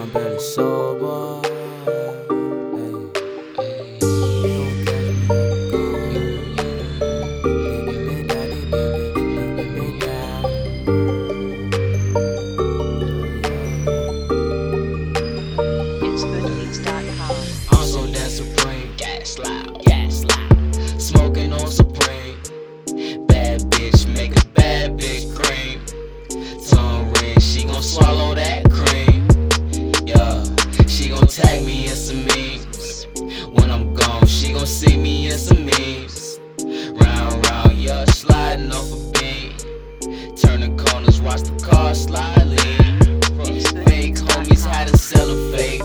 I'm barely sober. Slide. Fake homies had to sell a fake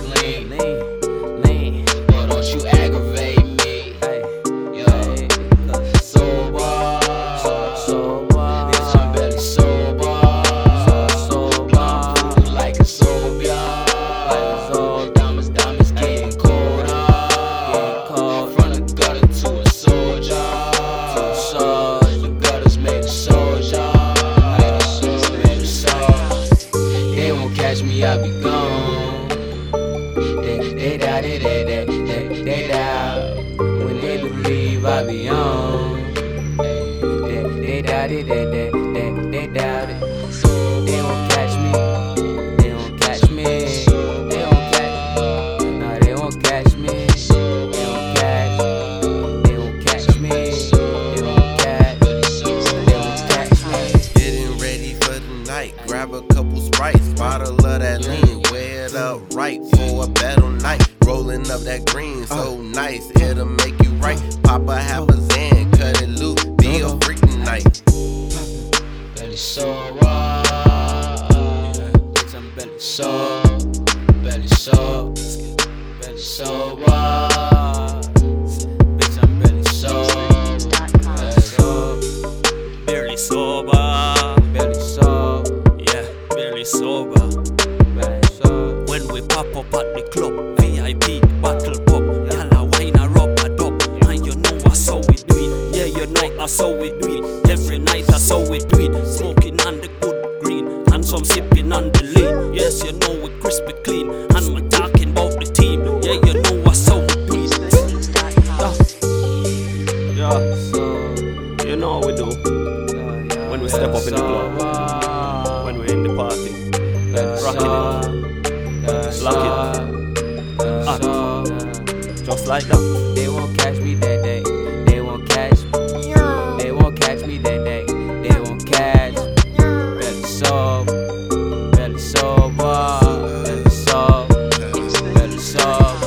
a couple sprites, bottle of that lean. Wear it up right for a battle night. Rolling up that green, so uh. nice, it'll make you right. Pop a half a Zan, cut it loose, be a uh-huh. freak tonight. Belly so raw. Bitch, uh, I'm belly So, belly so, belly so raw. Bitch, up at the club, VIP, battle pop, y'all a wine a rub a dub. And you know that's how we do it. Yeah, you know that's how we do it. Every night that's how we do it. Smoking on the good green, and some sipping on the lean. Yes, you know we crispy clean, and we're talking about the team. Yeah, you know that's how we do it. Yeah, So, you know how we do when we step up in the club, when we're in the party. Rocking it, lock it, uh, ah. act, just like that. They won't catch me that day. They won't catch me. They won't catch me that day. They won't catch. Belly so, belly sober, belly so, belly so.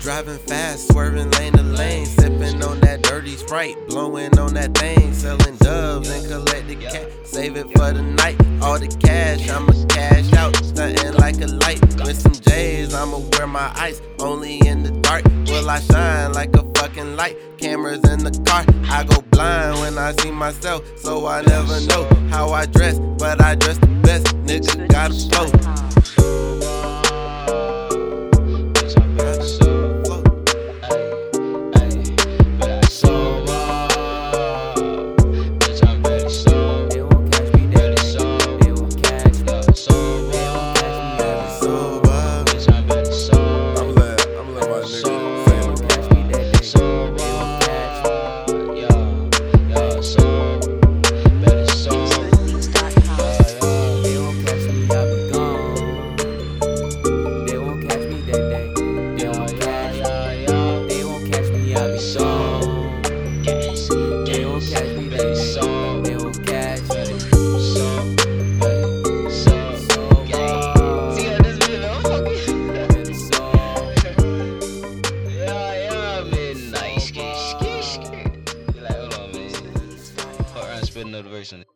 Driving fast, swerving lane to lane, sipping on that dirty sprite, blowing on that thing, selling and collect the cash, save it for the night. All the cash, I'ma cash out, stunting like a light. With some J's, I'ma wear my ice, only in the dark. Will I shine like a fucking light? Cameras in the car, I go blind when I see myself, so I never know how I dress, but I dress the best. Nigga got a flow. Spit